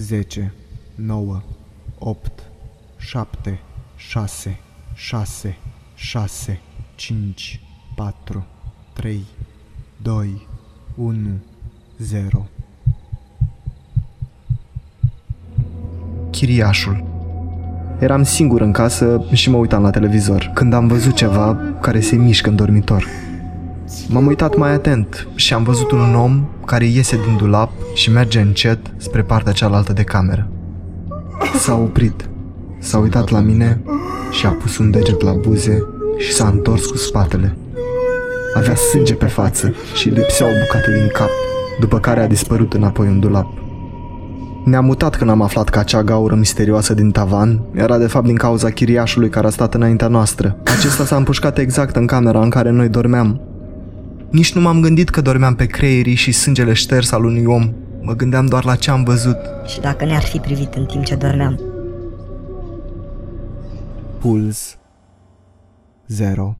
10, 9, 8, 7, 6, 6, 6, 5, 4, 3, 2, 1, 0. Chiriașul Eram singur în casă și mă uitam la televizor, când am văzut ceva care se mișcă în dormitor. M-am uitat mai atent și am văzut un om care iese din dulap și merge încet spre partea cealaltă de cameră. S-a oprit, s-a uitat la mine și a pus un deget la buze și s-a întors cu spatele. Avea sânge pe față și lipsea o bucată din cap, după care a dispărut înapoi în dulap. Ne-am mutat când am aflat că acea gaură misterioasă din tavan era de fapt din cauza chiriașului care a stat înaintea noastră. Acesta s-a împușcat exact în camera în care noi dormeam. Nici nu m-am gândit că dormeam pe creierii și sângele șters al unui om. Mă gândeam doar la ce am văzut. Și dacă ne-ar fi privit în timp ce dormeam? Puls 0